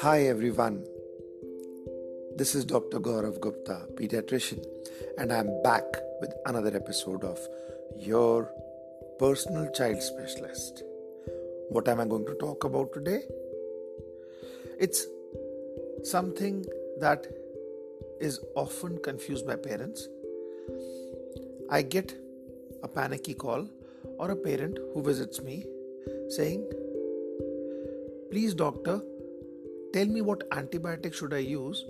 Hi everyone. This is Dr. Gaurav Gupta, pediatrician, and I'm back with another episode of Your Personal Child Specialist. What am I going to talk about today? It's something that is often confused by parents. I get a panicky call or a parent who visits me saying, Please, doctor, tell me what antibiotic should I use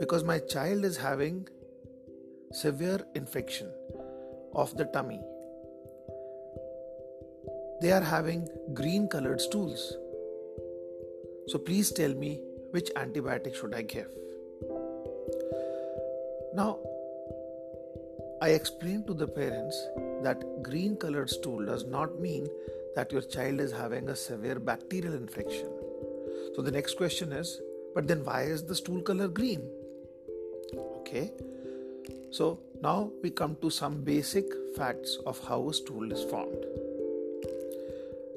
because my child is having severe infection of the tummy. They are having green colored stools. So please tell me which antibiotic should I give. Now, I explained to the parents that green colored stool does not mean that your child is having a severe bacterial infection. So the next question is, but then why is the stool color green? Okay. So now we come to some basic facts of how a stool is formed.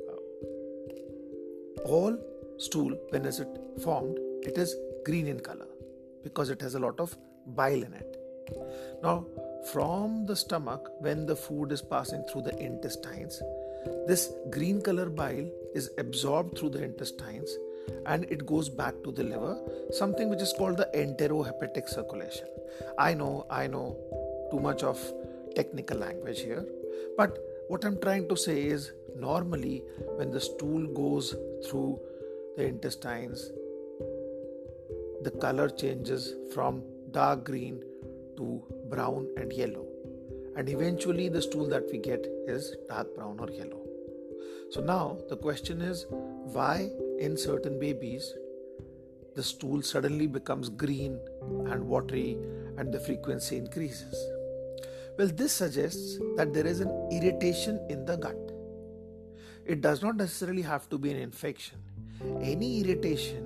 Uh, all stool, when is it formed, it is green in color because it has a lot of bile in it. Now, from the stomach, when the food is passing through the intestines, this green color bile is absorbed through the intestines and it goes back to the liver, something which is called the enterohepatic circulation. I know, I know too much of technical language here, but what I'm trying to say is normally when the stool goes through the intestines, the color changes from dark green to brown and yellow. And eventually, the stool that we get is dark brown or yellow. So, now the question is why in certain babies the stool suddenly becomes green and watery and the frequency increases? Well, this suggests that there is an irritation in the gut. It does not necessarily have to be an infection. Any irritation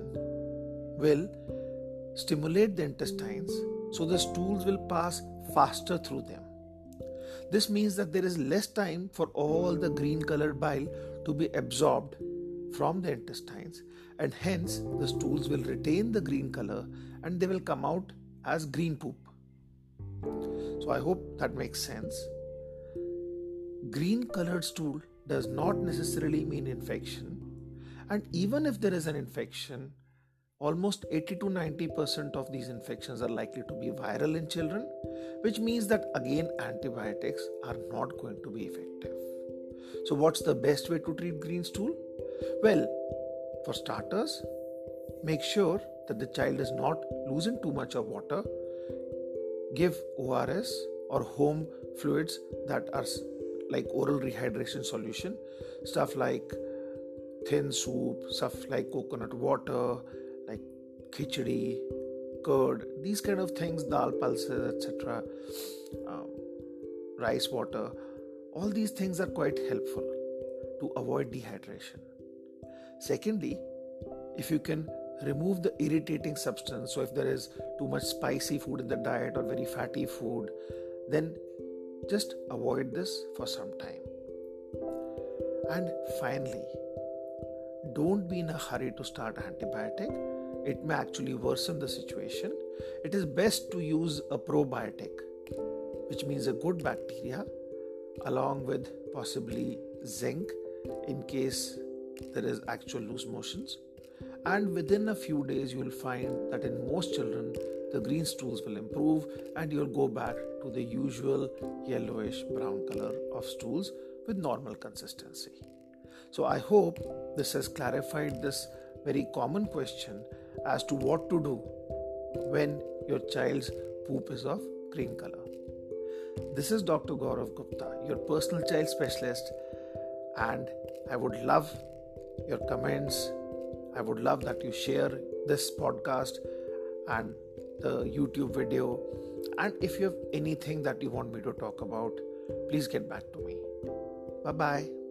will stimulate the intestines so the stools will pass faster through them. This means that there is less time for all the green colored bile to be absorbed from the intestines, and hence the stools will retain the green color and they will come out as green poop. So, I hope that makes sense. Green colored stool does not necessarily mean infection, and even if there is an infection, almost 80 to 90% of these infections are likely to be viral in children, which means that again antibiotics are not going to be effective. So, what's the best way to treat green stool? Well, for starters, make sure that the child is not losing too much of water. Give ORS or home fluids that are like oral rehydration solution, stuff like thin soup, stuff like coconut water, like khichdi, curd, these kind of things, dal pulses, etc., um, rice water, all these things are quite helpful to avoid dehydration. Secondly, if you can remove the irritating substance, so if there is too much spicy food in the diet or very fatty food, then just avoid this for some time. And finally, don't be in a hurry to start antibiotic it may actually worsen the situation. It is best to use a probiotic, which means a good bacteria, along with possibly zinc in case there is actual loose motions. And within a few days, you will find that in most children, the green stools will improve and you'll go back to the usual yellowish brown color of stools with normal consistency. So, I hope this has clarified this very common question as to what to do when your child's poop is of green color. This is Dr. Gaurav Gupta, your personal child specialist, and I would love your comments. I would love that you share this podcast and the YouTube video. And if you have anything that you want me to talk about, please get back to me. Bye bye.